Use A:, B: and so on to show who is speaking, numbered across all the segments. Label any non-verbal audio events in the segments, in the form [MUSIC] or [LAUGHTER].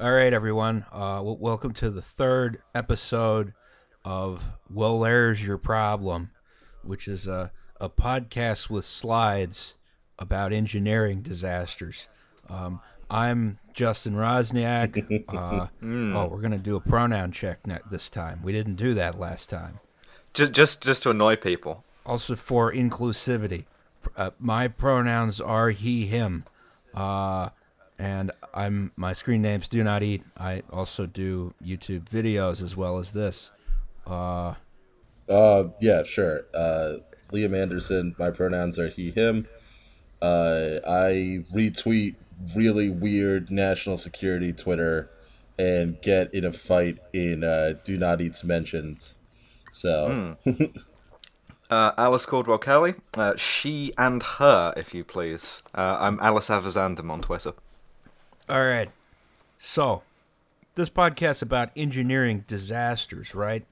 A: All right, everyone. Uh, w- welcome to the third episode of Well, There's Your Problem, which is a, a podcast with slides about engineering disasters. Um, I'm Justin Roczniak. [LAUGHS] Uh, Oh, we're going to do a pronoun check this time. We didn't do that last time.
B: Just, just, just to annoy people.
A: Also, for inclusivity, uh, my pronouns are he, him. Uh, and I'm my screen name's Do Not Eat. I also do YouTube videos as well as this. Uh,
C: Uh, yeah, sure. Uh, Liam Anderson. My pronouns are he, him. Uh, I retweet really weird national security Twitter and get in a fight in uh, Do Not Eat's mentions. So, [LAUGHS]
B: Uh, Alice Caldwell Kelly. Uh, she and her, if you please. Uh, I'm Alice Avizandum on Twitter.
A: All right. So, this podcast about engineering disasters, right?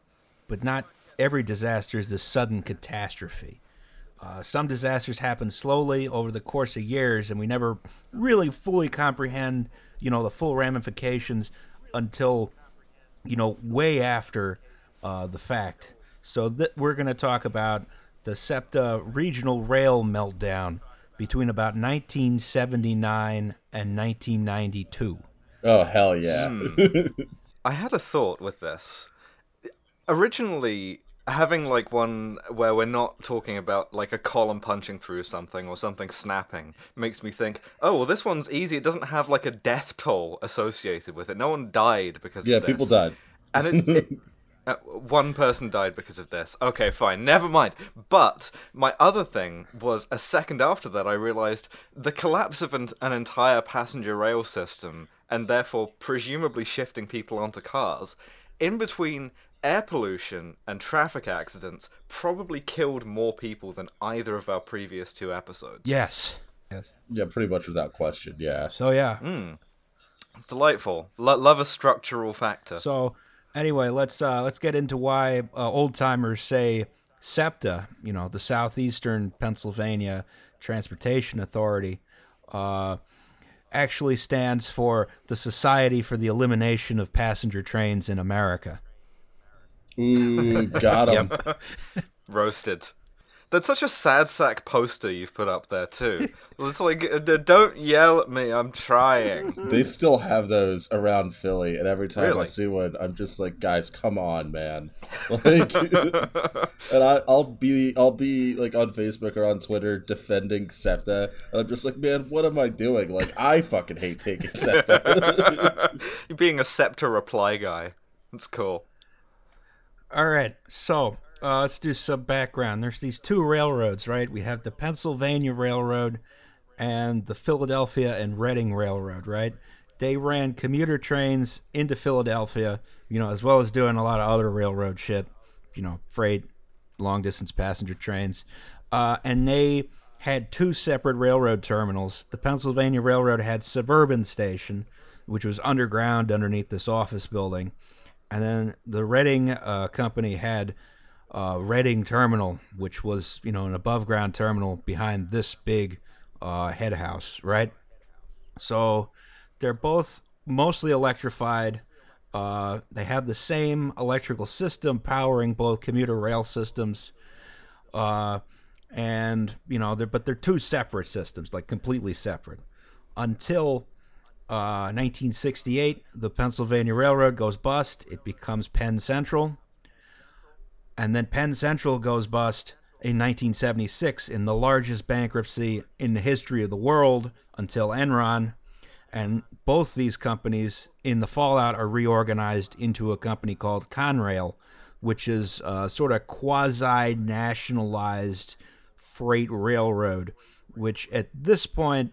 A: But not every disaster is the sudden catastrophe. Uh, some disasters happen slowly over the course of years, and we never really fully comprehend, you know, the full ramifications until, you know, way after uh, the fact. So th- we're going to talk about the SEPTA regional rail meltdown between about 1979 and 1992.
C: oh hell yeah! Hmm. [LAUGHS]
B: I had a thought with this. Originally, having like one where we're not talking about like a column punching through something or something snapping makes me think, oh, well, this one's easy. It doesn't have like a death toll associated with it. No one died because
C: yeah,
B: of this.
C: people died.
B: And it, it, [LAUGHS] uh, one person died because of this. Okay, fine, never mind. But my other thing was a second after that, I realized the collapse of an, an entire passenger rail system, and therefore presumably shifting people onto cars, in between air pollution and traffic accidents, probably killed more people than either of our previous two episodes.
A: Yes. Yes.
C: Yeah, pretty much without question. Yeah.
A: So yeah. Mm.
B: Delightful. Lo- love a structural factor.
A: So anyway, let's uh, let's get into why uh, old timers say SEPTA, you know, the Southeastern Pennsylvania Transportation Authority, uh, actually stands for the Society for the Elimination of Passenger Trains in America.
C: Ooh, got him. [LAUGHS]
B: Roasted. That's such a sad sack poster you've put up there too. It's like, uh, don't yell at me. I'm trying. [LAUGHS]
C: They still have those around Philly, and every time I see one, I'm just like, guys, come on, man. [LAUGHS] Like, [LAUGHS] and I, I'll be, I'll be like on Facebook or on Twitter defending SEPTA, and I'm just like, man, what am I doing? Like, I fucking hate taking SEPTA.
B: You're being a SEPTA reply guy. That's cool.
A: All right, so uh, let's do some background. There's these two railroads, right? We have the Pennsylvania Railroad and the Philadelphia and Reading Railroad, right? They ran commuter trains into Philadelphia, you know, as well as doing a lot of other railroad shit, you know, freight, long distance passenger trains. Uh, and they had two separate railroad terminals. The Pennsylvania Railroad had Suburban Station, which was underground underneath this office building. And then the Reading uh, company had uh, Reading Terminal, which was, you know, an above ground terminal behind this big uh, head house, right? So they're both mostly electrified. Uh, they have the same electrical system powering both commuter rail systems. Uh, and, you know, they're, but they're two separate systems, like completely separate. Until uh, 1968, the Pennsylvania Railroad goes bust. It becomes Penn Central. And then Penn Central goes bust in 1976 in the largest bankruptcy in the history of the world until Enron. And both these companies in the fallout are reorganized into a company called Conrail, which is uh, sort of quasi nationalized freight railroad, which at this point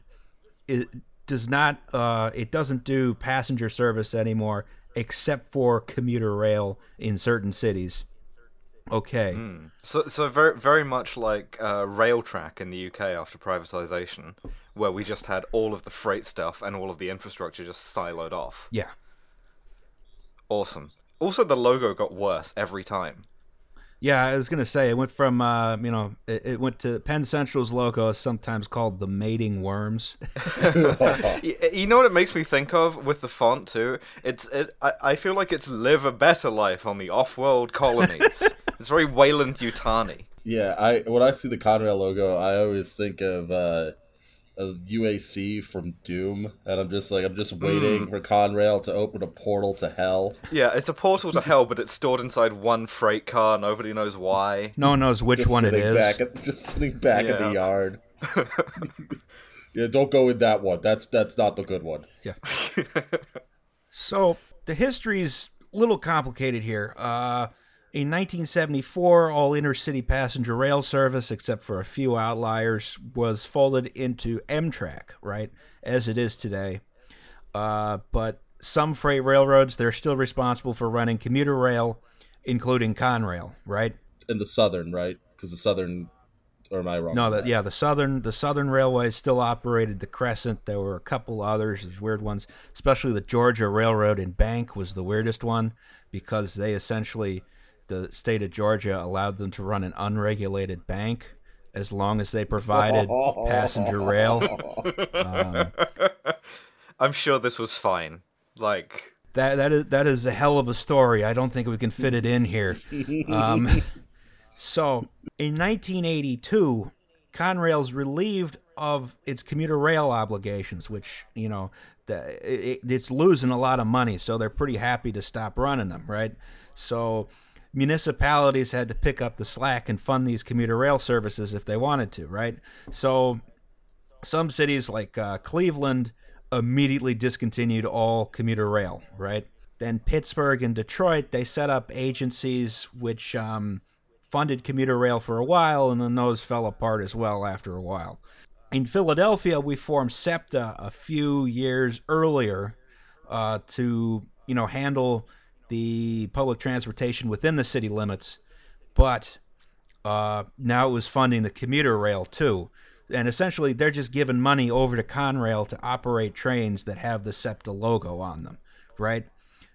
A: it does not uh, it doesn't do passenger service anymore except for commuter rail in certain cities. Okay.
B: So, so very, very much like uh, Railtrack in the UK after privatization, where we just had all of the freight stuff and all of the infrastructure just siloed off.
A: Yeah.
B: Awesome. Also, the logo got worse every time.
A: Yeah, I was gonna say it went from uh, you know it, it went to Penn Central's logo sometimes called the mating worms. [LAUGHS] [LAUGHS]
B: You know what it makes me think of with the font too? It's it, I, I feel like it's live a better life on the off-world colonies. [LAUGHS] it's very Weyland Yutani.
C: Yeah, I when I see the Conrail logo, I always think of uh, of UAC from Doom, and I'm just like I'm just waiting for Conrail to open a portal to hell.
B: Yeah, it's a portal to hell, but it's stored inside one freight car. Nobody knows why.
A: No one knows which
C: Just
A: one it is.
C: Back at, just sitting back at
B: Yeah.
C: the yard. [LAUGHS] yeah, don't go in that one. That's that's not the good one.
A: Yeah. [LAUGHS] so the history's a little complicated here. Uh, in 1974, all intercity passenger rail service, except for a few outliers, was folded into Amtrak, right, as it is today. Uh, but some freight railroads, they're still responsible for running commuter rail, including Conrail, right?
C: In the southern, right? Because the southern, or am I wrong?
A: No, yeah, the southern the Southern Railway still operated the Crescent. There were a couple others, there's weird ones, especially the Georgia Railroad and Bank was the weirdest one because they essentially the state of Georgia allowed them to run an unregulated bank as long as they provided [LAUGHS] passenger rail. [LAUGHS] Um,
B: I'm sure this was fine. Like,
A: that that is that is a hell of a story. I don't think we can fit it in here. Um, [LAUGHS] so, in 1982, Conrail's relieved of its commuter rail obligations, which you know the, it, it's losing a lot of money, so they're pretty happy to stop running them, right? So. Municipalities had to pick up the slack and fund these commuter rail services if they wanted to, right? So, some cities like uh, Cleveland immediately discontinued all commuter rail, right? Then Pittsburgh and Detroit, they set up agencies which um, funded commuter rail for a while, and then those fell apart as well after a while. In Philadelphia, we formed SEPTA a few years earlier uh, to, you know, handle the public transportation within the city limits, but uh, now it was funding the commuter rail too. And essentially, they're just giving money over to Conrail to operate trains that have the SEPTA logo on them, right?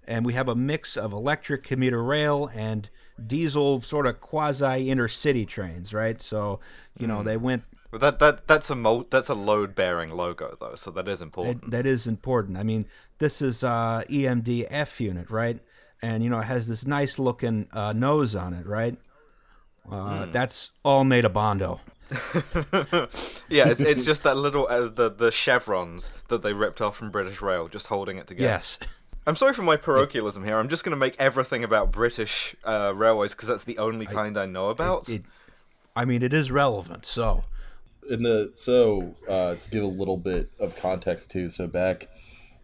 A: And we have a mix of electric commuter rail and diesel sort of quasi intercity trains, right? So, you know, they went
B: but that that that's a mo- that's a load-bearing logo though, so that is important.
A: That, that is important. I mean, this is uh, EMD F unit, right? And you know, it has this nice looking uh, nose on it, right? Uh, That's all made of Bondo. [LAUGHS]
B: yeah, it's it's just that little uh, the the chevrons that they ripped off from British Rail, just holding it together.
A: Yes.
B: I'm sorry for my parochialism here. I'm just going to make everything about British uh, railways because that's the only kind I know about.
A: It, I mean, it is relevant. So,
C: in the so uh, to give a little bit of context too. So back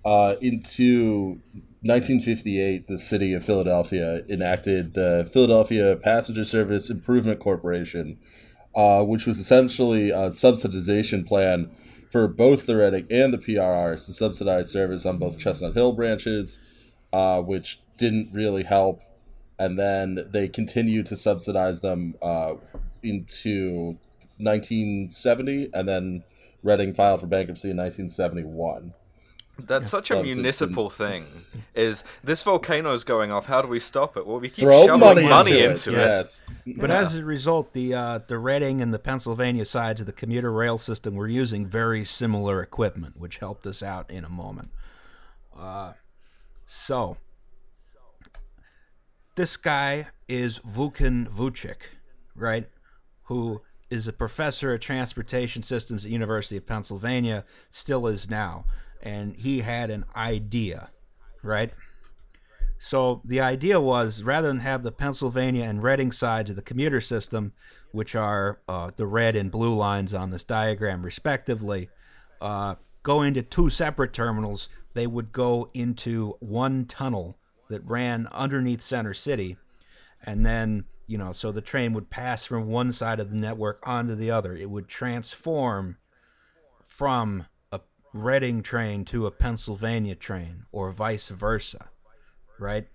C: uh, into 1958, the city of Philadelphia enacted the Philadelphia Passenger Service Improvement Corporation, uh, which was essentially a subsidization plan for both the Reading and the PRRs to subsidize service on both Chestnut Hill branches, uh, which didn't really help. And then they continued to subsidize them uh, into 1970, and then Reading filed for bankruptcy in 1971.
B: That's such a
C: Subs- it's
B: municipal thing. Is this volcano is going off? How do we stop it? Well, we keep
C: Throw
B: shoveling
C: money, into,
B: into
C: it.
B: it.
C: Yes.
A: but as a result, the uh, the Reading and the Pennsylvania sides of the commuter rail system were using very similar equipment, which helped us out in a moment. Uh, so, this guy is Vukan Vuchic, right? Who is a professor of transportation systems at University of Pennsylvania, still is now, and he had an idea, right? So the idea was rather than have the Pennsylvania and Reading sides of the commuter system, which are uh, the red and blue lines on this diagram respectively, uh, go into two separate terminals, they would go into one tunnel that ran underneath Center City, and then you know, so the train would pass from one side of the network onto the other. It would transform from Reading train to a Pennsylvania train, or vice versa, right?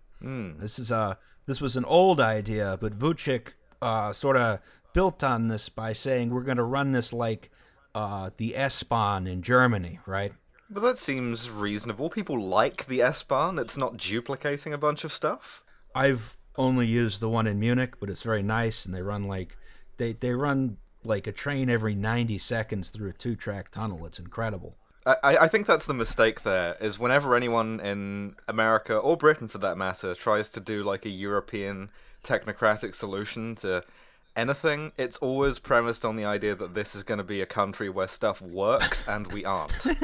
A: This is a this was an old idea, but Vuchic uh, sort of built on this by saying we're going to run this like uh, the S-Bahn in Germany, right?
B: But that seems reasonable. People like the S-Bahn. It's not duplicating a bunch of stuff.
A: I've only used the one in Munich, but it's very nice, and they run like they they run like a train every 90 seconds through a two track tunnel. It's incredible.
B: I, I think that's the mistake there is whenever anyone in America or Britain for that matter tries to do like a European technocratic solution to anything, it's always premised on the idea that this is going to be a country where stuff works and we aren't. [LAUGHS]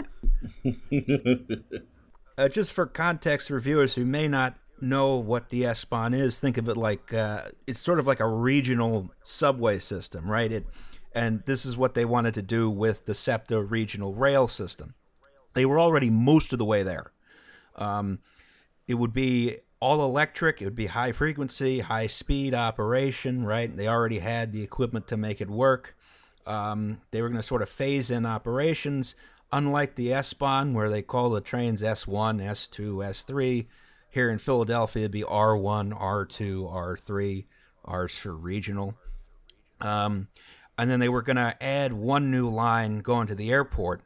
A: Uh, just for context for viewers who may not know what the S-Bahn is, think of it like uh, it's sort of like a regional subway system, right? It, and this is what they wanted to do with the SEPTA regional rail system. They were already most of the way there. Um, it would be all electric. It would be high frequency, high speed operation, right? They already had the equipment to make it work. Um, they were going to sort of phase in operations, unlike the S-Bahn, where they call the trains S1, S2, S3. Here in Philadelphia, it'd be R1, R2, R3. R's for regional. Um, and then they were going to add one new line going to the airport,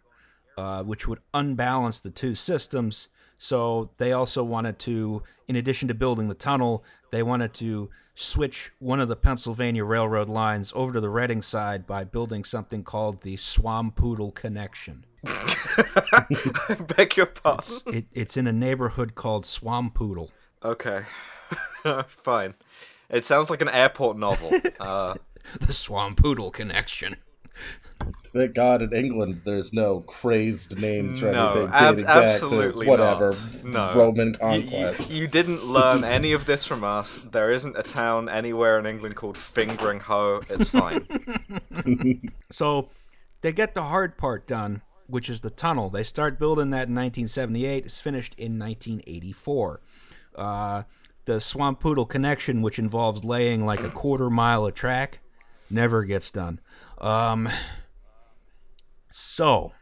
A: uh, which would unbalance the two systems. So they also wanted to, in addition to building the tunnel, they wanted to switch one of the Pennsylvania Railroad lines over to the Reading side by building something called the Swampoodle Connection. [LAUGHS]
B: I beg your pardon.
A: It, it's in a neighborhood called Swampoodle.
B: Okay. [LAUGHS] Fine. It sounds like an airport novel. [LAUGHS] Uh, [LAUGHS]
A: The Swampoodle Connection.
C: Thank God in England there's no crazed names for
B: No,
C: anything
B: ab-
C: dating back
B: absolutely
C: to whatever
B: not. No.
C: Roman
B: you, you,
C: conquest.
B: you didn't learn any of this from us. There isn't a town anywhere in England called Fingringhoe. It's fine. [LAUGHS]
A: So they get the hard part done, which is the tunnel. They start building that in 1978. It's finished in 1984. Uh, the Swampoodle connection, which involves laying like a quarter mile of track, never gets done. Um, so,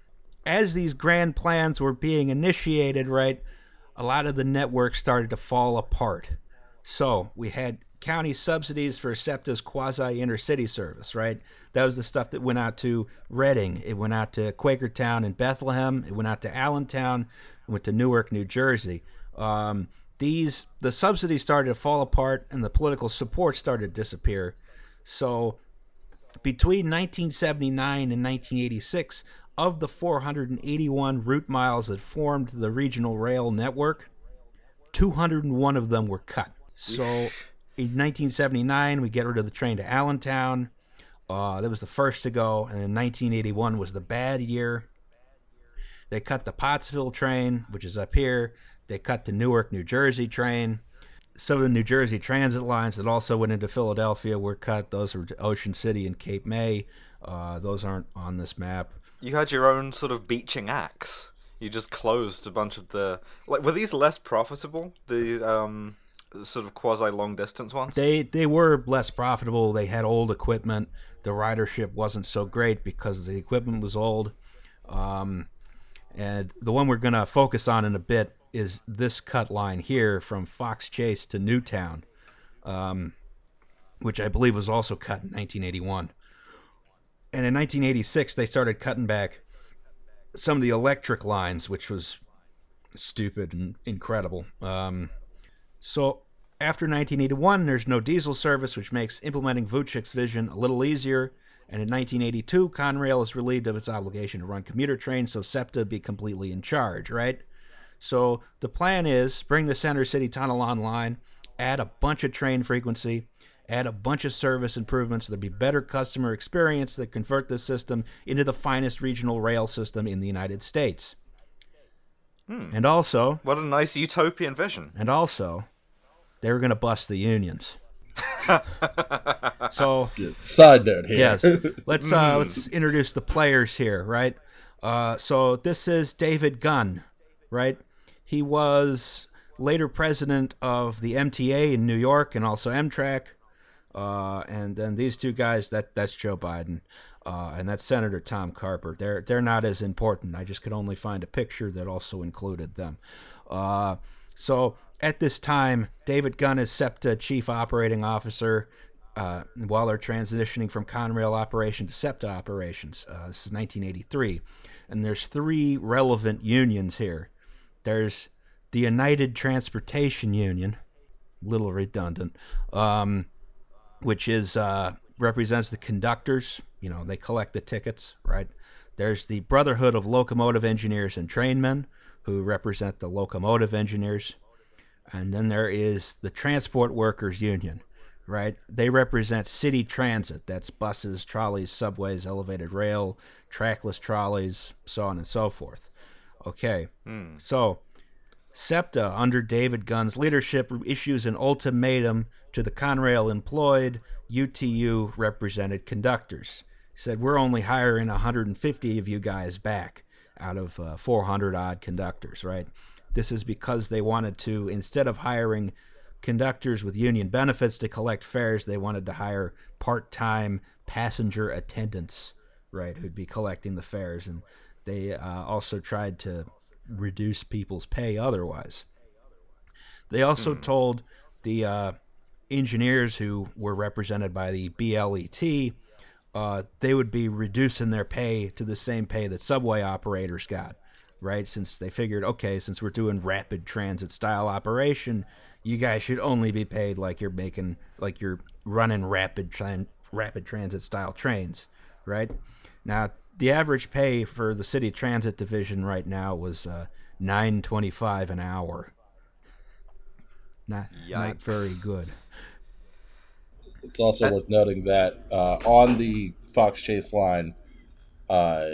A: as these grand plans were being initiated, right, a lot of the network started to fall apart. So, we had county subsidies for SEPTA's quasi intercity service, right? That was the stuff that went out to Reading, it went out to Quakertown and Bethlehem, it went out to Allentown, it went to Newark, New Jersey. Um, these the subsidies started to fall apart and the political support started to disappear. So between 1979 and 1986, of the 481 route miles that formed the regional rail network, 201 of them were cut. So in 1979, we get rid of the train to Allentown. Uh, that was the first to go, and then 1981 was the bad year. They cut the Pottsville train, which is up here. They cut the Newark, New Jersey train. Some of the New Jersey transit lines that also went into Philadelphia were cut. Those were Ocean City and Cape May. Uh, those aren't on this map.
B: you had your own sort of Beeching axe. You just closed a bunch of the like. Were these less profitable? The um, sort of quasi long distance ones.
A: They they were less profitable. They had old equipment. The ridership wasn't so great because the equipment was old. Um, and the one we're going to focus on in a bit is this cut line here from Fox Chase to Newtown, um, which I believe was also cut in 1981. And in 1986, they started cutting back some of the electric lines, which was stupid and incredible. Um, so after 1981, there's no diesel service, which makes implementing Vuchic's vision a little easier. And in 1982, Conrail is relieved of its obligation to run commuter trains, so SEPTA be completely in charge, right? So the plan is bring the Center City Tunnel online, add a bunch of train frequency, add a bunch of service improvements so there'll be better customer experience that convert this system into the finest regional rail system in the United States. And also,
B: What a nice utopian vision.
A: and also, they were going to bust the unions. [LAUGHS] so
C: Side note here.
A: yes, [LAUGHS] let's uh, let's introduce the players here, right? Uh, so this is David Gunn, right? He was later president of the MTA in New York and also Amtrak. Uh, and then these two guys, that that's Joe Biden, uh, and that's Senator Tom Carper. They're they're not as important. I just could only find a picture that also included them. Uh, so at this time, David Gunn is SEPTA chief operating officer. Uh, while they're transitioning from Conrail operation to SEPTA operations, uh, this is 1983, and there's three relevant unions here. There's the United Transportation Union, little redundant, um, which is uh, represents the conductors. You know, they collect the tickets, right? There's the Brotherhood of Locomotive Engineers and Trainmen, who represent the locomotive engineers. And then there is the Transport Workers Union, right? They represent city transit. That's buses, trolleys, subways, elevated rail, trackless trolleys, so on and so forth. Okay. So, SEPTA, under David Gunn's leadership, issues an ultimatum to the Conrail employed UTU represented conductors. He said, We're only hiring 150 of you guys back out of uh, 400 odd conductors, right? This is because they wanted to, instead of hiring conductors with union benefits to collect fares, they wanted to hire part time passenger attendants, right, who'd be collecting the fares. And they uh, also tried to reduce people's pay otherwise. They also told the uh, engineers who were represented by the BLET uh, they would be reducing their pay to the same pay that subway operators got, right? Since they figured, okay, since we're doing rapid transit style operation, you guys should only be paid like you're making, like you're running rapid tran- rapid transit style trains, right? Now, the average pay for the city transit division right now was uh, nine twenty five an hour. Not not very good.
C: It's also worth noting that uh, on the Fox Chase line, uh,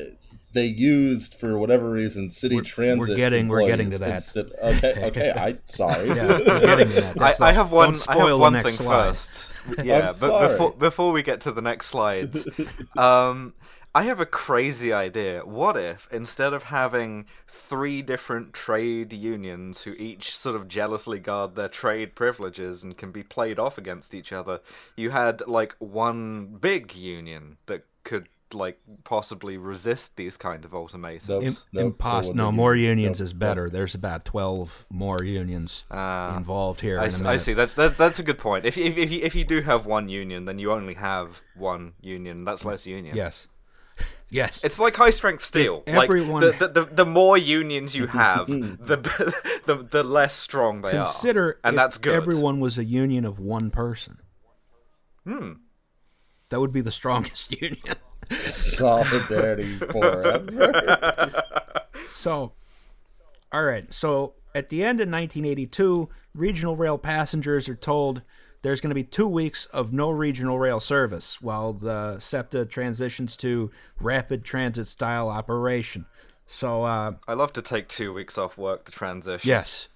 C: they used for whatever reason city
A: We're-
C: transit.
A: we're getting- we're getting to that. [LAUGHS]
C: instead- okay, okay. I sorry.
A: Yeah, we're getting to that.
B: I, [LAUGHS]
A: That's
B: I have one.
A: Don't
B: I have one thing
A: slide.
B: first. [LAUGHS] Yeah, but
C: sorry.
B: before before we get to the next slide, um, I have a crazy idea. What if instead of having three different trade unions who each sort of jealously guard their trade privileges and can be played off against each other, you had like one big union that could like possibly resist these kind of ultimatums?
C: Nope.
A: Im-
C: Nope,
A: impos-
C: no
A: no, more unions
C: nope,
A: is better. There's about twelve more unions
B: Ah.
A: involved here.
B: I,
A: in
B: s-
A: a
B: I
A: minute.
B: see. That's that, that's a good point. If, if if you if you do have one union, then you only have one union. That's less union.
A: Yes, yes.
B: It's like high strength steel.
A: If
B: like
A: everyone-
B: the, the, the the more unions you [LAUGHS] have, the [LAUGHS] the the less strong they
A: Consider
B: are, and
A: if
B: that's good.
A: everyone was a union of one person.
B: Hmm.
A: That would be the strongest [LAUGHS] union.
C: Solidarity forever.
A: So, all right. So at the end of 1982, regional rail passengers are told there's going to be two weeks of no regional rail service while the SEPTA transitions to rapid transit style operation. So, uh,
B: I love to take two weeks off work to transition.
A: yes.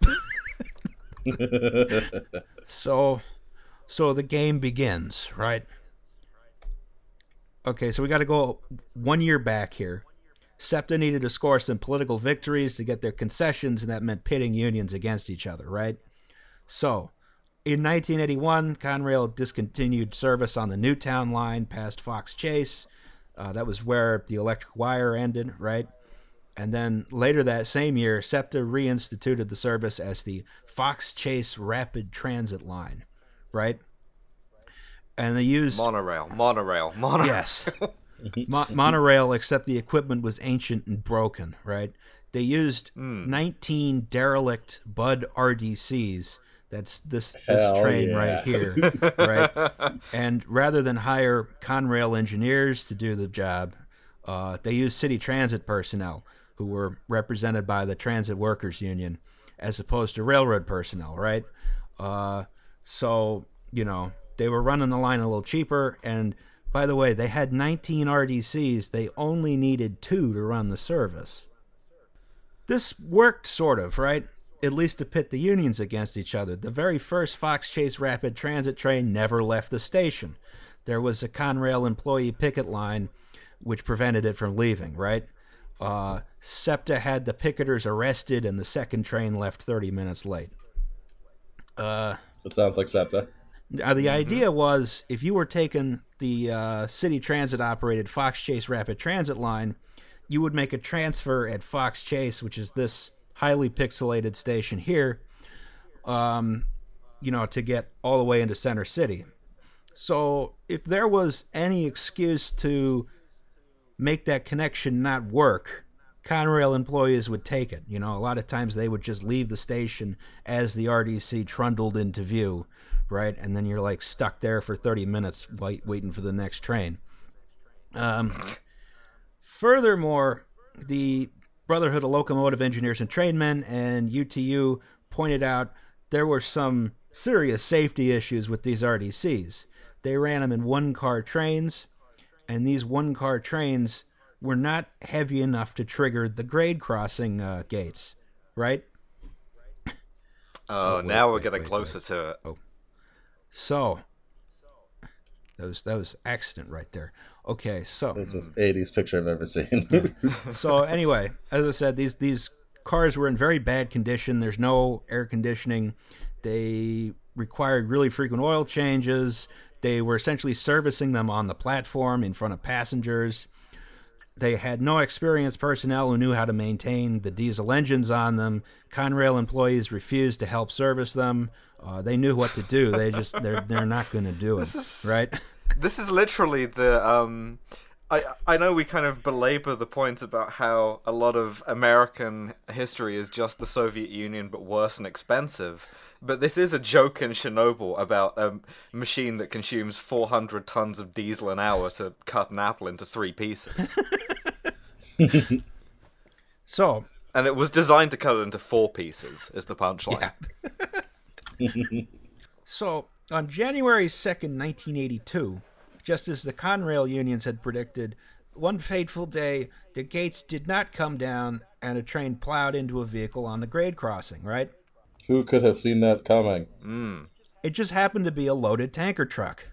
A: [LAUGHS] so, so the game begins, right? Okay, so we got to go one year back here. SEPTA needed to score some political victories to get their concessions, and that meant pitting unions against each other, right? So, in 1981, Conrail discontinued service on the Newtown line past Fox Chase. Uh, that was where the electric wire ended, right? And then later that same year, SEPTA reinstituted the service as the Fox Chase Rapid Transit Line, right? And they used
B: Monorail, monorail, monorail.
A: Yes. [LAUGHS] Mo- monorail, except the equipment was ancient and broken, right? They used
C: Hmm.
A: 19 derelict Bud RDCs. That's this this
C: Hell
A: train
C: yeah.
A: right here, [LAUGHS] right? and rather than hire Conrail engineers to do the job, uh, they used city transit personnel who were represented by the Transit Workers Union, as opposed to railroad personnel, right? Uh, so you know they were running the line a little cheaper, and by the way, they had 19 RDCs. They only needed two to run the service. This worked sort of, right? At least to pit the unions against each other. The very first Fox Chase Rapid Transit train never left the station. There was a Conrail employee picket line which prevented it from leaving, right? Uh, SEPTA had the picketers arrested, and the second train left 30 minutes late.
C: Uh, That sounds like SEPTA.
A: Now, the idea was if you were taking the uh, city transit operated Fox Chase Rapid Transit line, you would make a transfer at Fox Chase, which is this highly pixelated station here, um, you know, to get all the way into Center City. So if there was any excuse to make that connection not work, Conrail employees would take it. You know, a lot of times they would just leave the station as the RDC trundled into view, right? And then you're like stuck there for 30 minutes wait, waiting for the next train. Um, furthermore, the Brotherhood of Locomotive Engineers and Trainmen and UTU pointed out there were some serious safety issues with these RDCs. They ran them in one car trains, and these one car trains were not heavy enough to trigger the grade crossing uh, gates, right?
B: Oh,
A: wait,
B: now we're
A: wait,
B: getting
A: wait,
B: closer to it.
A: So, that was, that was accident right there. Okay, so
C: This was 80s picture I've ever seen. [LAUGHS]
A: so anyway, as I said, these these cars were in very bad condition. There's no air conditioning. They required really frequent oil changes. They were essentially servicing them on the platform in front of passengers. They had no experienced personnel who knew how to maintain the diesel engines on them. Conrail employees refused to help service them. Uh, they knew what to do. They just they're they're not going to do [LAUGHS] it, right?
B: This is literally the um I I know we kind of belabor the point about how a lot of American history is just the Soviet Union but worse and expensive. But this is a joke in Chernobyl about a machine that consumes 400 tons of diesel an hour to cut an apple into three pieces. [LAUGHS]
A: So
B: and it was designed to cut it into four pieces, is the punchline. [LAUGHS]
A: So, on January 2nd, 1982, just as the Conrail unions had predicted, one fateful day, the gates did not come down and a train plowed into a vehicle on the grade crossing, right?
C: Who could have seen that coming? Hmm.
A: It just happened to be a loaded tanker truck.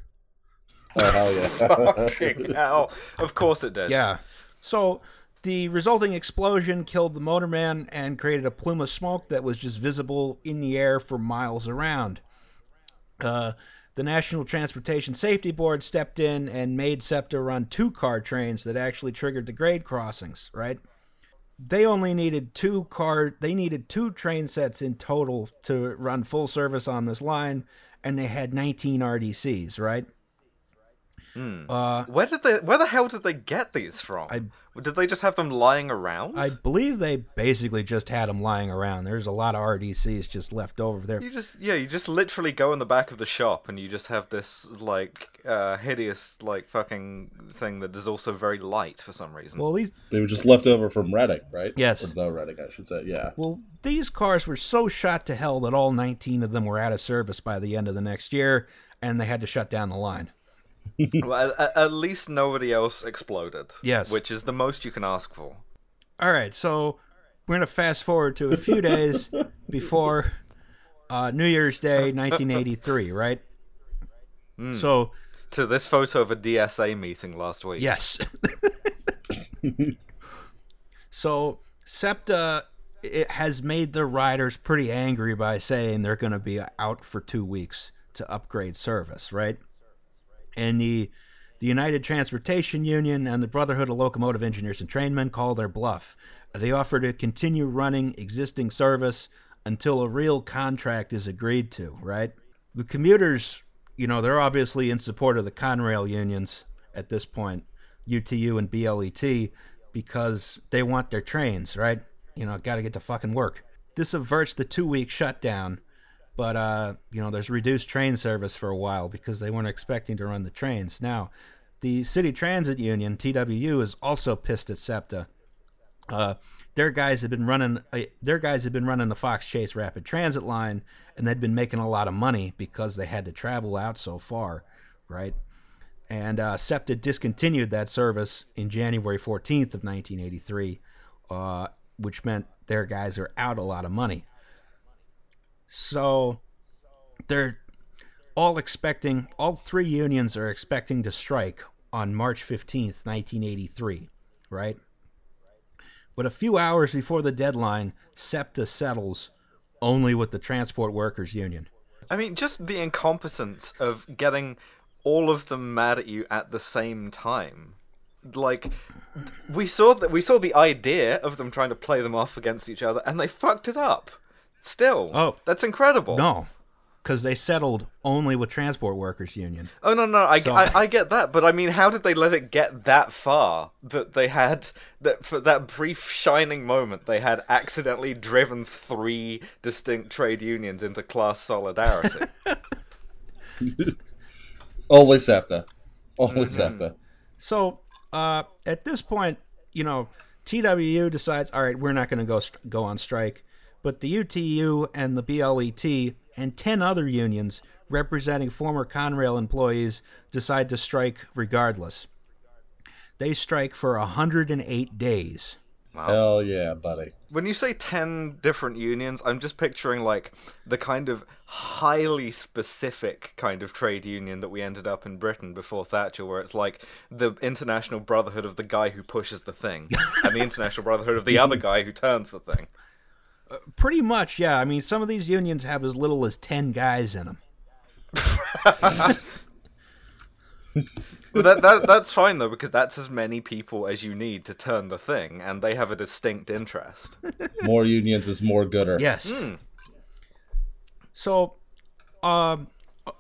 C: Oh, hell yeah. [LAUGHS] [LAUGHS]
B: Fucking hell. Of course it did.
A: Yeah. So, the resulting explosion killed the motorman and created a plume of smoke that was just visible in the air for miles around. Uh, the National Transportation Safety Board stepped in and made SEPTA run two car trains that actually triggered the grade crossings, right? They only needed two car they needed two train sets in total to run full service on this line and they had 19 RDCs, right? Uh,
B: Where did they? Where the hell did they get these from?
A: I-
B: did they just have them lying around?
A: I believe they basically just had them lying around. There's a lot of RDCs just left over there.
B: You just yeah, you just literally go in the back of the shop and you just have this like uh, hideous like fucking thing that is also very light for some reason.
A: Well, these
C: they were just left over from Reading, right?
A: Yes.
C: Or the Reading, I should say. Yeah.
A: well, these cars were so shot to hell that all 19 of them were out of service by the end of the next year, and they had to shut down the line.
B: Well, at, at least nobody else exploded.
A: Yes.
B: which is the most you can ask for.
A: All right, so we're gonna fast forward to a few days [LAUGHS] before uh, New Year's Day, [LAUGHS] 1983, right? So
B: To this photo of a DSA meeting last week.
A: Yes. [LAUGHS] so SEPTA it has made the riders pretty angry by saying they're going to be out for two weeks to upgrade service, right? And the the United Transportation Union and the Brotherhood of Locomotive Engineers and Trainmen call their bluff. They offer to continue running existing service until a real contract is agreed to, right? The commuters, you know, they're obviously in support of the Conrail unions at this point, UTU and BLET, because they want their trains, right? You know, got to get to fucking work. This averts the two week shutdown, but, uh, you know, there's reduced train service for a while because they weren't expecting to run the trains. Now, the City Transit Union, TWU, is also pissed at SEPTA. Uh, their guys had been running. Uh, their guys had been running the Fox Chase Rapid Transit line, and they'd been making a lot of money because they had to travel out so far, right? And uh, SEPTA discontinued that service in January 14th of 1983, uh, which meant their guys are out a lot of money. So they're all expecting. All three unions are expecting to strike on March 15th, 1983, right? But a few hours before the deadline, SEPTA settles only with the Transport Workers Union.
B: I mean, just the incompetence of getting all of them mad at you at the same time. Like, we saw that we saw the idea of them trying to play them off against each other, and they fucked it up. Still,
A: Oh.
B: that's incredible.
A: No, because they settled only with transport workers union.
B: Oh no, no, I,
A: So-
B: I, I get that, but I mean, how did they let it get that far? That they had that for that brief shining moment, they had accidentally driven three distinct trade unions into class solidarity.
C: Only SEPTA. Only after.
A: So uh, at this point, you know, TWU decides, all right, we're not going to go st- go on strike, but the UTU and the BLET and ten other unions representing former Conrail employees decide to strike regardless. They strike for 108 days.
C: Hell yeah, buddy.
B: when you say ten different unions, I'm just picturing like the kind of highly specific kind of trade union that we ended up in Britain before Thatcher, where it's like the International Brotherhood of the guy who pushes the thing, [LAUGHS] and the International Brotherhood of the other guy who turns the thing.
A: Pretty much, yeah. I mean, some of these unions have as little as 10 guys in them.
B: But that, that that's fine though because that's as many people as you need to turn the thing, and they have a distinct interest.
C: More unions is more gooder.
A: Yes. So, um,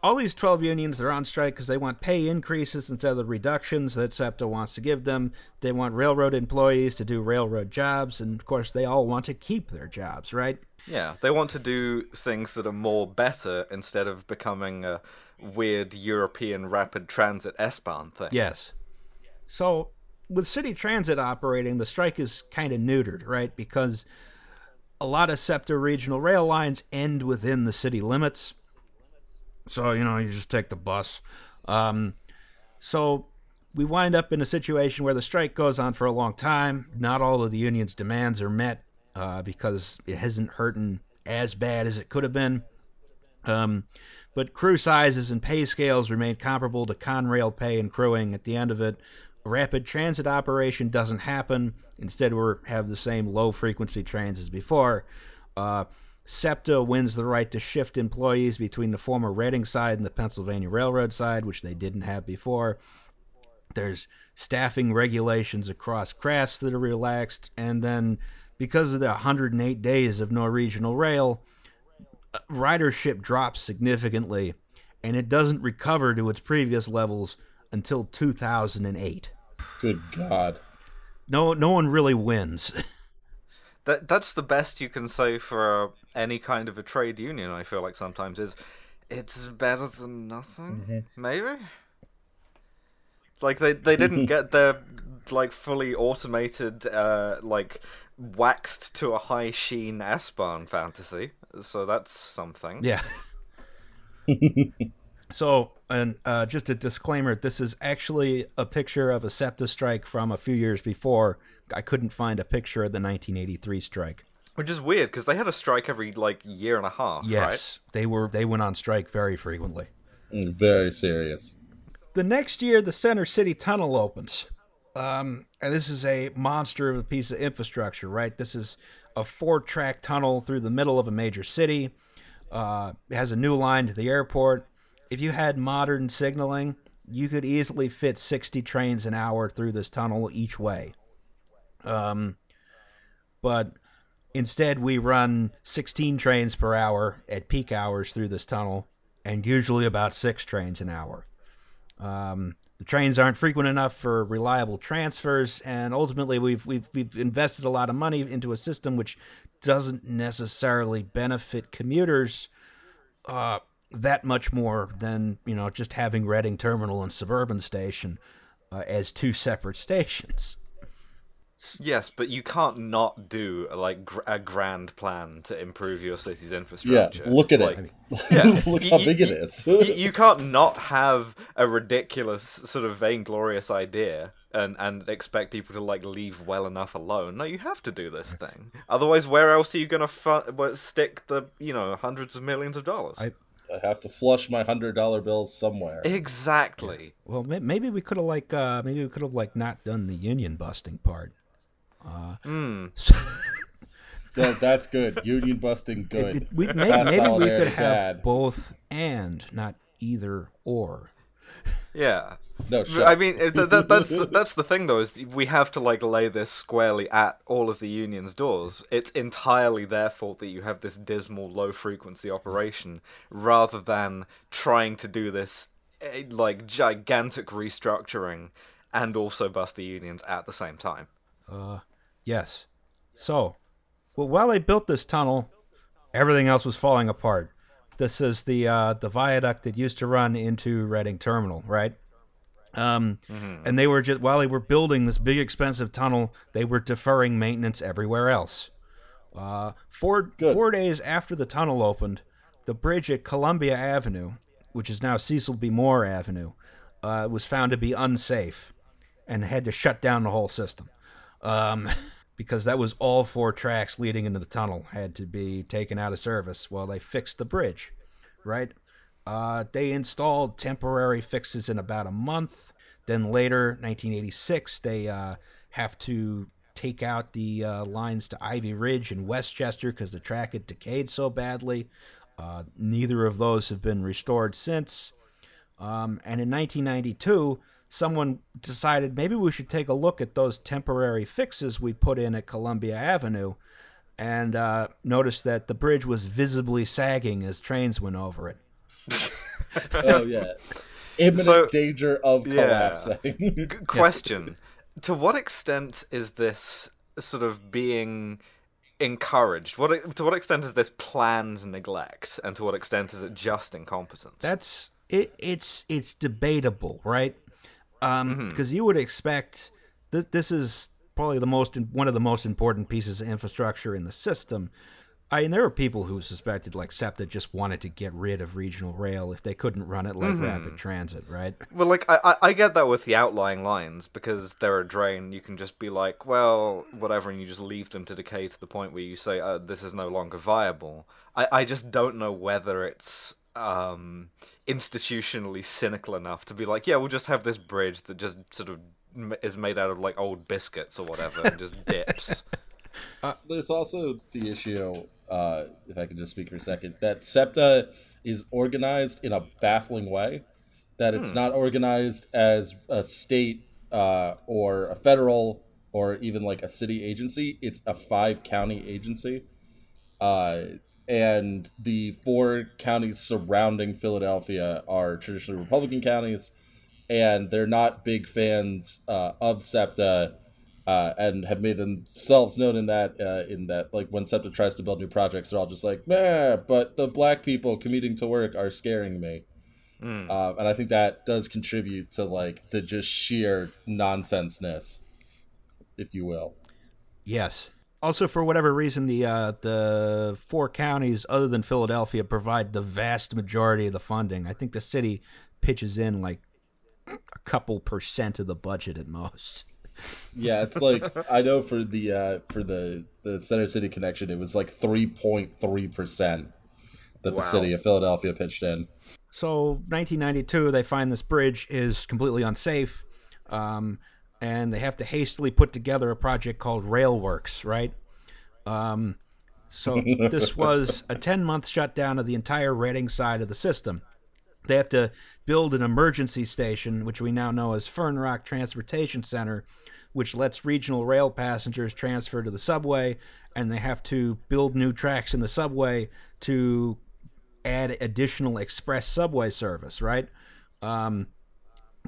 A: all these 12 unions are on strike because they want pay increases instead of the reductions that SEPTA wants to give them. They want railroad employees to do railroad jobs, and of course, they all want to keep their jobs, right?
B: Yeah, they want to do things that are more better instead of becoming a weird European rapid transit S-Bahn thing.
A: Yes. So, with city transit operating, the strike is kind of neutered, right? Because a lot of SEPTA regional rail lines end within the city limits. So, you know, you just take the bus. Um, so, we wind up in a situation where the strike goes on for a long time. Not all of the union's demands are met uh, because it hasn't hurting as bad as it could have been. Um, but crew sizes and pay scales remain comparable to Conrail pay and crewing. At the end of it, rapid transit operation doesn't happen. Instead, we have the same low frequency trains as before. Uh, SEPTA wins the right to shift employees between the former Reading side and the Pennsylvania Railroad side, which they didn't have before. There's staffing regulations across crafts that are relaxed, and then because of the 108 days of no regional rail, ridership drops significantly, and it doesn't recover to its previous levels until 2008.
C: Good God.
A: No, no one really wins. [LAUGHS]
B: That that's the best you can say for uh, any kind of a trade union. I feel like sometimes is it's better than nothing. Maybe. Like they they didn't get their like fully automated uh like waxed to a high sheen S-Bahn fantasy. So that's something.
A: Yeah. [LAUGHS] so, and uh, just a disclaimer: this is actually a picture of a SEPTA strike from a few years before. I couldn't find a picture of the 1983 strike.
B: Which is weird because they had a strike every like year and a half, right?
A: Yes, they were. They went on strike very frequently.
C: Mm, Very serious.
A: The next year, the Center City Tunnel opens. Um, and this is a monster of a piece of infrastructure, right? This is a four track tunnel through the middle of a major city. Uh, it has a new line to the airport. If you had modern signaling, you could easily fit 60 trains an hour through this tunnel each way. Um, but instead, we run 16 trains per hour at peak hours through this tunnel, and usually about six trains an hour. Um, the trains aren't frequent enough for reliable transfers, and ultimately, we've we've we've invested a lot of money into a system which doesn't necessarily benefit commuters uh, that much more than you know just having Reading Terminal and Suburban Station uh, as two separate [LAUGHS] stations.
B: Yes, but you can't not do like gr- a grand plan to improve your city's infrastructure.
C: Yeah,
B: infrastructure.
C: look at
B: Like,
C: it. [LAUGHS]
B: Yeah.
C: look
B: You-
C: how big it
B: you-
C: is.
B: you, you can't not have a ridiculous sort of vainglorious idea and and expect people to like leave well enough alone. No, you have to do this thing. Otherwise, where else are you gonna fu- stick the you know hundreds of millions of dollars?
A: I-
C: I have to flush my hundred dollar bills somewhere.
B: Exactly.
A: Well, maybe we could have like uh, maybe we could have like not done the union busting part.
B: Hmm. [LAUGHS]
C: That- that's good. Union busting, good.
A: It- we, maybe, maybe we could have
C: bad.
A: both and not either or.
B: Yeah.
C: No, shut
B: I mean, that, that, that's that's the thing though is we have to like lay this squarely at all of the union's doors. It's entirely their fault that you have this dismal low frequency operation, rather than trying to do this eh, like gigantic restructuring and also bust the unions at the same time.
A: Uh, yes. So, well, while they built this tunnel, everything else was falling apart. This is the uh, the viaduct that used to run into Reading Terminal, right? Um, and they were just while they were building this big expensive tunnel, they were deferring maintenance everywhere else. Uh, four
C: Good.
A: four days after the tunnel opened, the bridge at Columbia Avenue, which is now Cecil B. Moore Avenue, uh, was found to be unsafe, and had to shut down the whole system, um, [LAUGHS] because that was all four tracks leading into the tunnel had to be taken out of service while they fixed the bridge, right? Uh, they installed temporary fixes in about a month. Then later, 1986, they uh, have to take out the uh, lines to Ivy Ridge and West Chester because the track had decayed so badly. Uh, neither of those have been restored since. Um, and in 1992, someone decided maybe we should take a look at those temporary fixes we put in at Columbia Avenue and uh, noticed that the bridge was visibly sagging as trains went over it. [LAUGHS]
C: oh yeah, imminent
B: So-
C: danger of
B: Yeah.
C: collapsing. [LAUGHS]
B: Question: To what extent is this sort of being encouraged? What to what extent is this planned neglect, and to what extent is it just incompetence?
A: That's it. It's it's debatable, right? Um, because you would expect this. This is probably the most one of the most important pieces of infrastructure in the system. I mean, there are people who suspected like SEPTA just wanted to get rid of regional rail if they couldn't run it like rapid transit, right?
B: Well, like I, I I get that with the outlying lines because they're a drain. You can just be like, well, whatever, and you just leave them to decay to the point where you say, uh, this is no longer viable. I, I just don't know whether it's um, institutionally cynical enough to be like, yeah, we'll just have this bridge that just sort of is made out of like old biscuits or whatever and just [LAUGHS] dips.
C: There's also the issue, uh, if I can just speak for a second, that SEPTA is organized in a baffling way. That it's
B: Hmm.
C: not organized as a state uh, or a federal or even like a city agency. It's a five county agency. Uh, and the four counties surrounding Philadelphia are traditionally Republican counties, and they're not big fans uh, of SEPTA uh, and have made themselves known in that uh, in that like when SEPTA tries to build new projects, they're all just like, "Meh," but the black people commuting to work are scaring me.
B: Mm.
C: Uh, and I think that does contribute to like the just sheer nonsenseness, if you will.
A: Yes. Also, for whatever reason, the uh, the four counties other than Philadelphia provide the vast majority of the funding. I think the city pitches in like a couple percent of the budget at most.
C: Yeah, it's like I know for the uh, for the the Center City connection, it was like three point three percent that
B: Wow.
C: the city of Philadelphia pitched in.
A: So, 1992, they find this bridge is completely unsafe, um, and they have to hastily put together a project called Railworks, right? Um, so, [LAUGHS] this was a 10 month shutdown of the entire Reading side of the system. They have to build an emergency station, which we now know as Fern Rock Transportation Center, which lets regional rail passengers transfer to the subway, and they have to build new tracks in the subway to add additional express subway service, right? Um,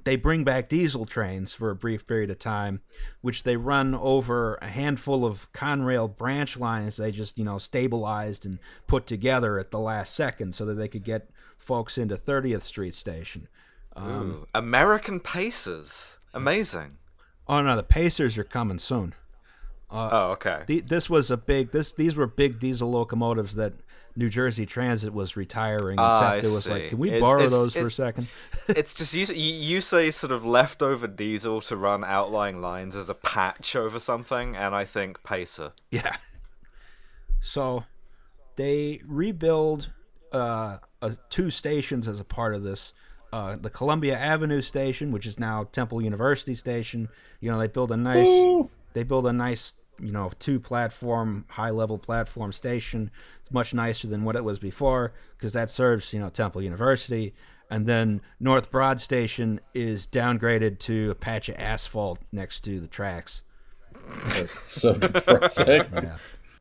A: they bring back diesel trains for a brief period of time, which they run over a handful of Conrail branch lines they just, you know, stabilized and put together at the last second so that they could get folks into 30th Street Station. Um,
B: Ooh, American Pacers. Amazing.
A: oh no, the Pacers are coming soon.
B: oh, okay.
A: The, this was a big this these were big diesel locomotives that New Jersey Transit was retiring and
B: Ah, I
A: SEPTA was like, "Can we
B: It's-
A: borrow
B: it's-
A: those for a
B: it's-
A: second? [LAUGHS]
B: it's just you, you say sort of leftover diesel to run outlying lines as a patch over something, and I think pacer.
A: Yeah. So they rebuild uh, uh, two stations as a part of this. Uh, the Columbia Avenue station, which is now Temple University station. You know, they build a nice,
C: Woo!
A: they build a nice, you know, two platform, high level platform station. It's much nicer than what it was before because that serves, you know, Temple University. and then North Broad Station is downgraded to a patch of asphalt next to the tracks.
C: It's so depressing. [LAUGHS]
A: Yeah.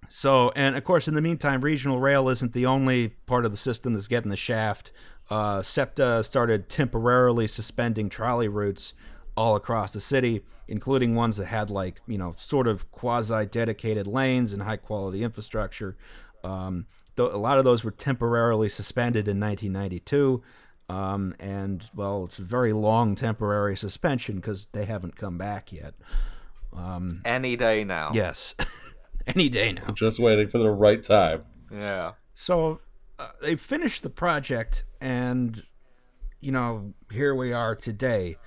A: So, and of course, in the meantime, regional rail isn't the only part of the system that's getting the shaft. Uh, SEPTA started temporarily suspending trolley routes all across the city, including ones that had like you know sort of quasi dedicated lanes and high quality infrastructure. Um, th- a lot of those were temporarily suspended in 1992. Um, and well, it's a very long temporary suspension because they haven't come back yet.
B: Any day now.
A: Yes, [LAUGHS] any day now.
C: Just waiting for the right time.
B: Yeah.
A: So uh, they finished the project, and you know, here we are today.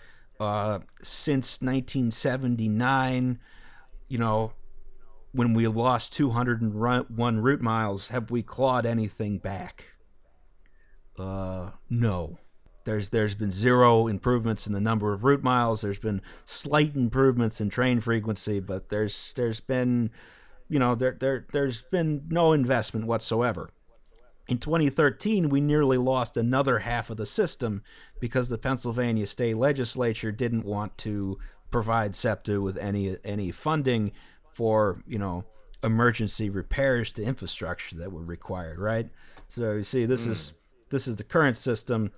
A: Uh, since 1979, you know, when we lost 201 route miles, have we clawed anything back? Uh, no. There's there's been zero improvements in the number of route miles. There's been slight improvements in train frequency, but there's there's been, you know, there there there's been no investment whatsoever. In 2013, we nearly lost another half of the system because the Pennsylvania state legislature didn't want to provide SEPTA with any any funding for you know emergency repairs to infrastructure that were required. Right. So you see, this is mm. this is the current system.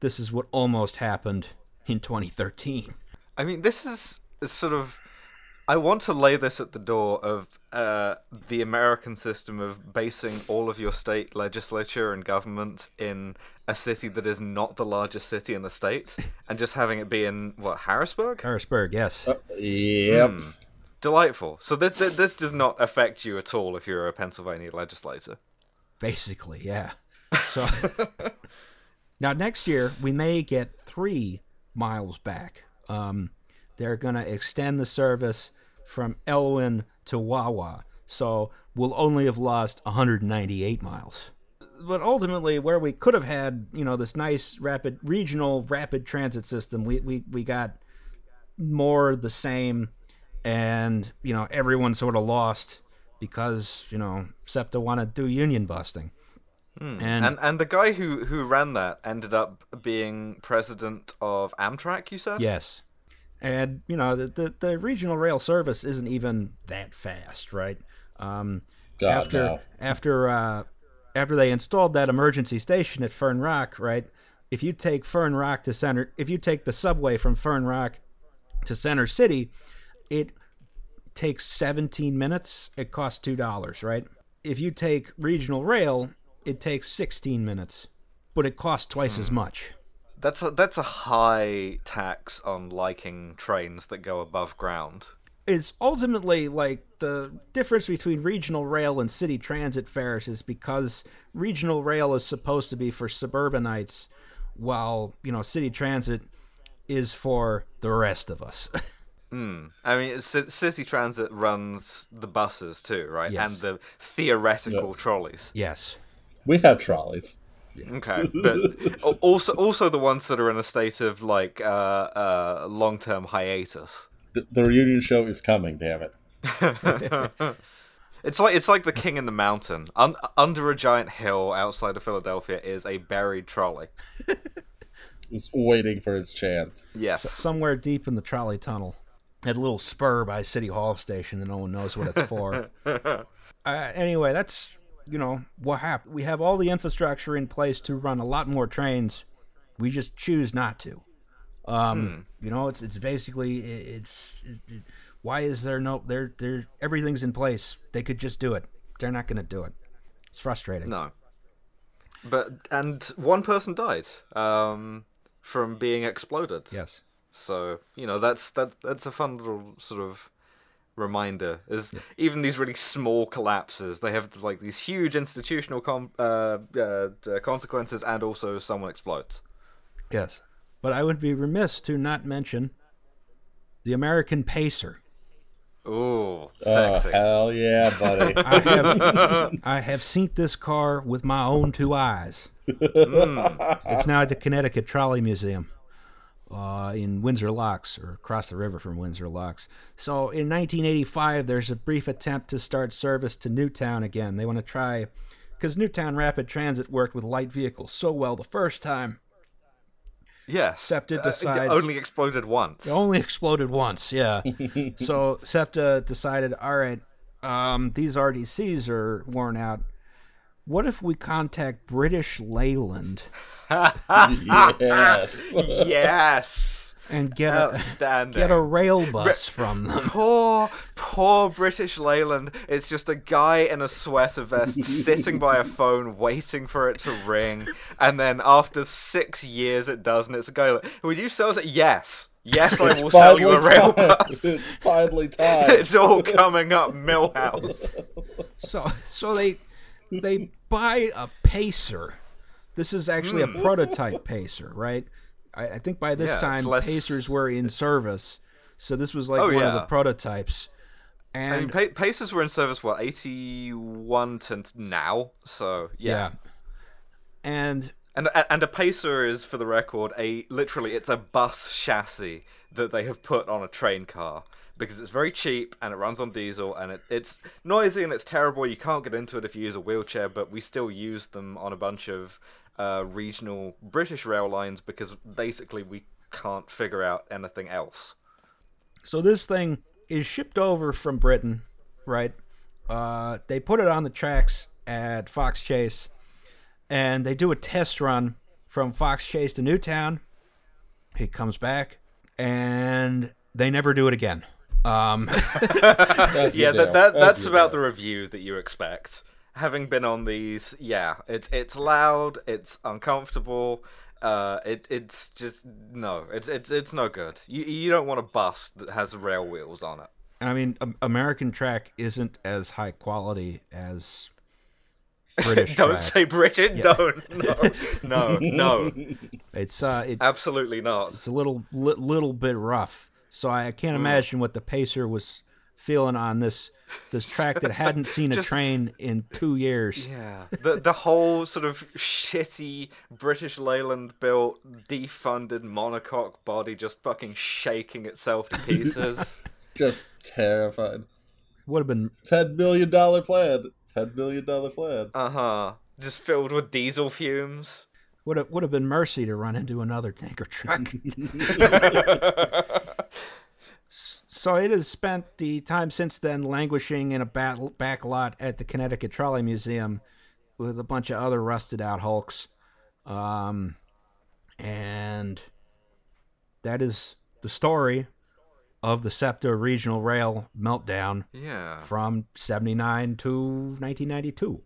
A: This is what almost happened in 2013.
B: I mean, this is is sort of. I want to lay this at the door of uh, the American system of basing all of your state legislature and government in a city that is not the largest city in the state, and just having it be in what Harrisburg.
A: Harrisburg, yes.
C: Yep.
B: Delightful. So this this does not affect you at all if you're a Pennsylvania legislator.
A: Basically, yeah. So [LAUGHS] now next year we may get three miles back. Um, they're going to extend the service from Elwyn to Wawa, so we'll only have lost 198 miles. But ultimately, where we could have had, you know, this nice rapid regional rapid transit system, we we, we got more the same, and you know everyone sort of lost because you know SEPTA want to do union busting. Hmm. And,
B: And and the guy who who ran that ended up being president of Amtrak. You said.
A: Yes. And, you know, the, the, the regional rail service isn't even that fast, right? Um,
C: God,
A: after
C: no.
A: after uh, after they installed that emergency station at Fern Rock, right? If you take Fern Rock to center, if you take the subway from Fern Rock to Center City, it takes 17 minutes. It costs two dollars, right? If you take regional rail, it takes 16 minutes, but it costs twice as much.
B: That's a that's a high tax on liking trains that go above ground.
A: It's ultimately like the difference between regional rail and city transit fares is because regional rail is supposed to be for suburbanites while you know city transit is for the rest of us [LAUGHS] hmm.
B: I mean, C- City Transit runs the buses too, right?
A: Yes.
B: And the theoretical
C: Yes.
B: trolleys.
A: yes
C: We have trolleys.
B: Okay, but [LAUGHS] also also the ones that are in a state of like uh, uh, long term hiatus.
C: The, the reunion show is coming. Damn it. [LAUGHS]
B: It's like it's like the King in the Mountain. Un- under a giant hill outside of Philadelphia is a buried trolley. [LAUGHS]
C: Just waiting for his chance.
B: Yes.
A: somewhere deep in the trolley tunnel at a little spur by city hall station that no one knows what it's for uh, anyway that's you know what happened. We have all the infrastructure in place to run a lot more trains. We just choose not to. Um you know it's it's basically it, it's it, it- why is there no there there everything's in place. They could just do it. They're not going to do it. It's frustrating.
B: No. But and one person died um, from being exploded.
A: yes.
B: So you know that's that that's a fun little sort of reminder. Is even these really small collapses, they have like these huge institutional com- uh, uh, uh, consequences, and also someone explodes.
A: yes but i would be remiss to not mention the american pacer
B: Ooh,
C: Oh,
B: sexy.
C: hell yeah, buddy. [LAUGHS]
A: I have [LAUGHS] I have seen this car with my own two eyes. It's now at the Connecticut Trolley Museum uh, in Windsor Locks, or across the river from Windsor Locks. So in 1985, there's a brief attempt to start service to Newtown again. They want to try, because Newtown Rapid Transit worked with light vehicles so well the first time,
B: Yes.
A: SEPTA
B: Uh,
A: decides-
B: only exploded once.
A: It only exploded once, yeah. [LAUGHS] so SEPTA decided, all right, um, these RDCs are worn out. What if we contact British Leyland
C: yes. [LAUGHS]
B: yes.
A: and get a get a rail bus from them?
B: Poor, poor British Leyland. It's just a guy in a sweater vest [LAUGHS] sitting by a phone waiting for it to ring. And then after six years it does, and it's a guy like, Would you sell us? Yes. Yes, I will sell you a rail
C: time.
B: bus. [LAUGHS]
C: It's finally time.
B: it's all coming up, Milhouse.
A: So so they they buy a pacer. This is actually a prototype pacer, right? I, I think by this
B: Hmm. Yeah,
A: time
B: less-
A: pacers were in service, so this was like
B: Oh,
A: one of the prototypes. And
B: mean, pa- Pacers were in service, what, 81 to now? So, yeah.
A: yeah, and
B: And and a pacer is, for the record, a literally it's a bus chassis that they have put on a train car because it's very cheap and it runs on diesel and it, it's noisy and it's terrible. You can't get into it if you use a wheelchair, but we still use them on a bunch of uh, regional British rail lines because basically we can't figure out anything else.
A: So this thing is shipped over from Britain, right? Uh, they put it on the tracks at Fox Chase, and they do a test run from Fox Chase to Newtown. It comes back, and they never do it again. Um, [LAUGHS]
B: yeah, that, that
C: As
B: that's about the review that you expect. Having been on these, yeah, it's it's loud, it's uncomfortable. Uh, it it's just no, it's it's it's no good. You you don't want a bus that has rail wheels on it.
A: I mean, American track isn't as high quality as British [LAUGHS]
B: don't
A: track.
B: say Bridget. Don't. No, [LAUGHS] no, no.
A: It's uh, it,
B: Absolutely not.
A: it's a little li- little bit rough. So I
B: Mm.
A: can't imagine what the pacer was feeling on this this [LAUGHS] track that hadn't seen a train in two years.
B: Yeah, the the whole sort of shitty British Leyland built defunded monocoque body just fucking shaking itself to pieces. [LAUGHS]
C: Just terrified.
A: Would have been
C: Ten million dollar plan. Ten million dollar plan.
B: Uh huh. Just filled with diesel fumes.
A: would have would have been mercy to run into another tanker truck. [LAUGHS] so it has spent the time since then languishing in a battle back lot at the Connecticut Trolley Museum with a bunch of other rusted out hulks. Um, and that is the story of the SEPTA Regional Rail meltdown
B: Yeah.
A: from 79 to 1992.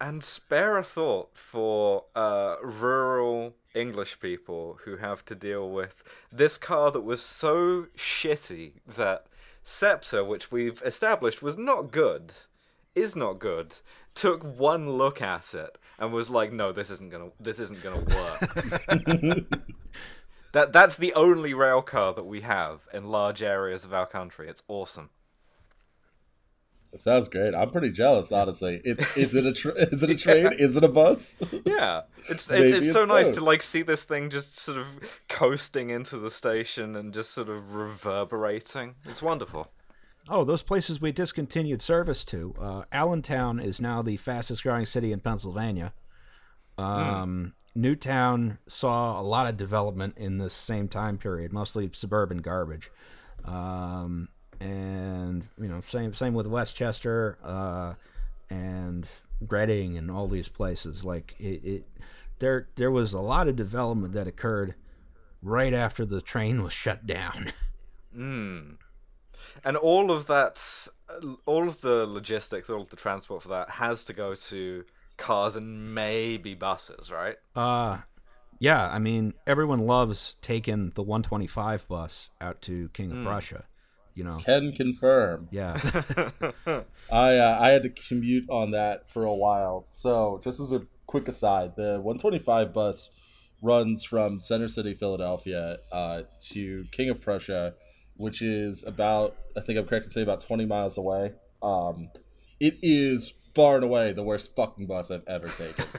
B: And spare a thought for uh, rural English people who have to deal with this car that was so shitty that SEPTA, which we've established was not good, is not good, took one look at it and was like, "No, this isn't gonna, this isn't gonna work." [LAUGHS] that that's the only rail car that we have in large areas of our country. It's awesome.
C: It sounds great. I'm pretty jealous, honestly. It, is it a tra- [LAUGHS] is it a train? Is it a bus? [LAUGHS]
B: Yeah, it's it's, it's
C: it's
B: so nice to like see this thing just sort of coasting into the station and just sort of reverberating. It's wonderful.
A: Oh, those places we discontinued service to. Uh, Allentown is now the fastest growing city in Pennsylvania. Um, Newtown saw a lot of development in the same time period, mostly suburban garbage. Um, and you know, same same with West Chester uh, and Reading and all these places. Like it, it, there there was a lot of development that occurred right after the train was shut down. [LAUGHS]
B: Mm. And all of that, all of the logistics, all of the transport for that has to go to cars and maybe buses, right?
A: Uh yeah, I mean everyone loves taking the 125 bus out to King of Prussia, you know.
C: Can confirm.
A: Yeah. [LAUGHS]
C: I uh, I had to commute on that for a while. So just as a quick aside, the 125 bus runs from Center City, Philadelphia, uh, to King of Prussia, which is about I think I'm correct to say about 20 miles away. Um, it is far and away the worst fucking bus I've ever taken. [LAUGHS]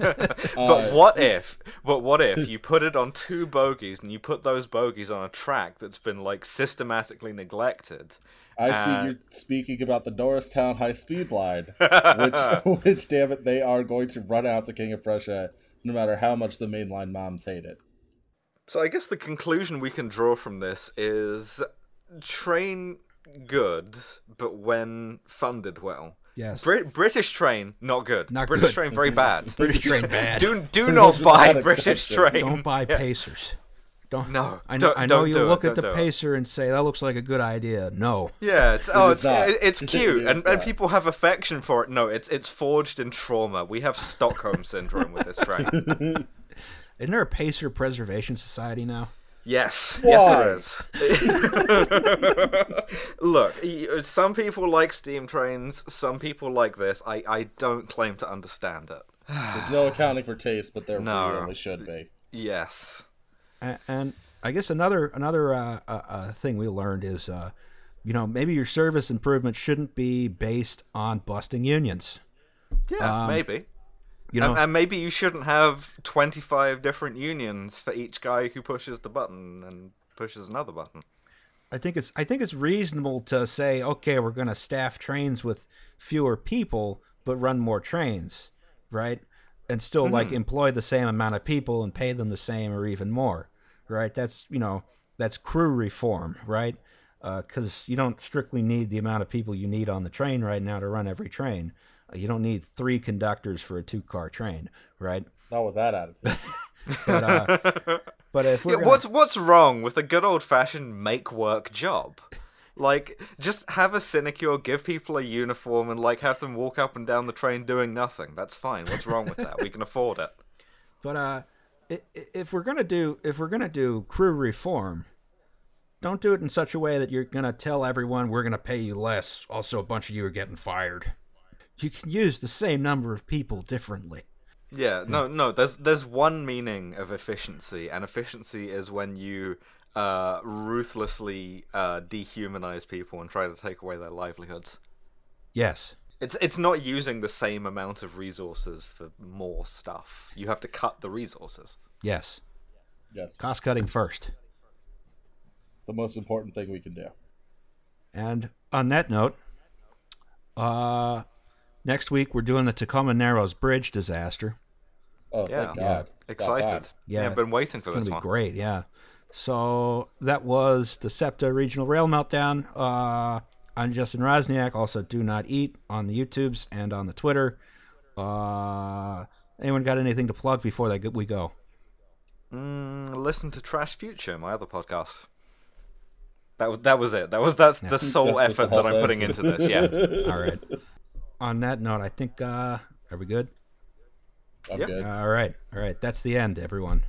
B: But
C: Uh,
B: what if? But what if you put it on two bogies and you put those bogies on a track that's been like systematically neglected?
C: I see
B: Uh,
C: you're speaking about the Norristown High Speed Line, which, [LAUGHS] [LAUGHS] which, damn it, they are going to run out to King of Prussia no matter how much the mainline moms hate it.
B: So I guess the conclusion we can draw from this is train good, but when funded well.
A: Yes.
B: Brit- British train not good.
A: Not
B: British
A: good.
B: train very bad. [LAUGHS]
A: British train bad.
B: do do not buy British train.
A: Don't buy
B: Yeah.
A: Pacers. Don't.
B: No,
A: I know.
B: don't-
A: I know
B: don't
A: you
B: do it,
A: look at the
B: it.
A: Pacer and say that looks like a good idea. No.
B: Yeah, it's oh,
C: is
B: it's it's [LAUGHS] cute,
C: is
B: and, and people have affection for it. No, it's it's forged in trauma. We have Stockholm syndrome with this train. [LAUGHS]
A: Isn't there a Pacer Preservation Society now?
B: Yes,
C: Why?
B: yes, there is. [LAUGHS] Look, some people like steam trains. Some people like this. I I don't claim to understand it.
C: There's no accounting for taste, but there
B: No.
C: really should be.
B: Yes.
A: And, and I guess another another uh, uh, uh, thing we learned is, uh, you know, maybe your service improvement shouldn't be based on busting unions.
B: Yeah,
A: Um,
B: maybe.
A: You know,
B: and, and maybe you shouldn't have 25 different unions for each guy who pushes the button and pushes another button.
A: I think it's I think it's reasonable to say, okay, we're going to staff trains with fewer people, but run more trains, right? And still like mm-hmm. employ the same amount of people and pay them the same or even more, right? That's you know that's crew reform, right? Uh, because you don't strictly need the amount of people you need on the train right now to run every train. You don't need three conductors for a two-car train, right?
C: Not with that attitude. [LAUGHS]
A: But uh, [LAUGHS] but if we're
B: Yeah,
A: gonna-
B: what's what's wrong with a good old fashioned make work job? Like, just have a sinecure, give people a uniform, and like have them walk up and down the train doing nothing. That's fine. What's wrong with that? We can afford it. [LAUGHS]
A: But uh, i- i- if we're gonna do if we're gonna do crew reform, don't do it in such a way that you're gonna tell everyone we're gonna pay you less. Also, a bunch of you are getting fired. You can use the same number of people differently.
B: Yeah, no, no. There's there's one meaning of efficiency, and efficiency is when you uh, ruthlessly uh, dehumanize people and try to take away their livelihoods.
A: Yes,
B: It's it's not using the same amount of resources for more stuff. You have to cut the resources.
A: yes.
C: yes,
A: Cost cutting first.
C: the most important thing we can do.
A: And on that note, uh, next week we're doing the Tacoma Narrows Bridge disaster.
C: Oh,
B: Yeah,
C: thank God.
B: excited.
A: Yeah.
B: Yeah, I've been waiting for
A: It's
B: this
A: gonna be
B: one.
A: great, yeah. So that was the SEPTA Regional Rail Meltdown. Uh, I'm Justin Roczniak. Also, do not eat on the YouTubes and on the Twitter. Uh, anyone got anything to plug before they we go?
B: Mm, listen to Trash Future, my other podcast. That was that was it. That was that's the [LAUGHS] sole
C: That's
B: effort
C: whole
B: that I'm putting into this. Yeah. [LAUGHS]
A: All right. On that note, I think uh, are we good?
C: I'm
B: Yeah.
C: good.
A: All right, all right. That's the end, everyone.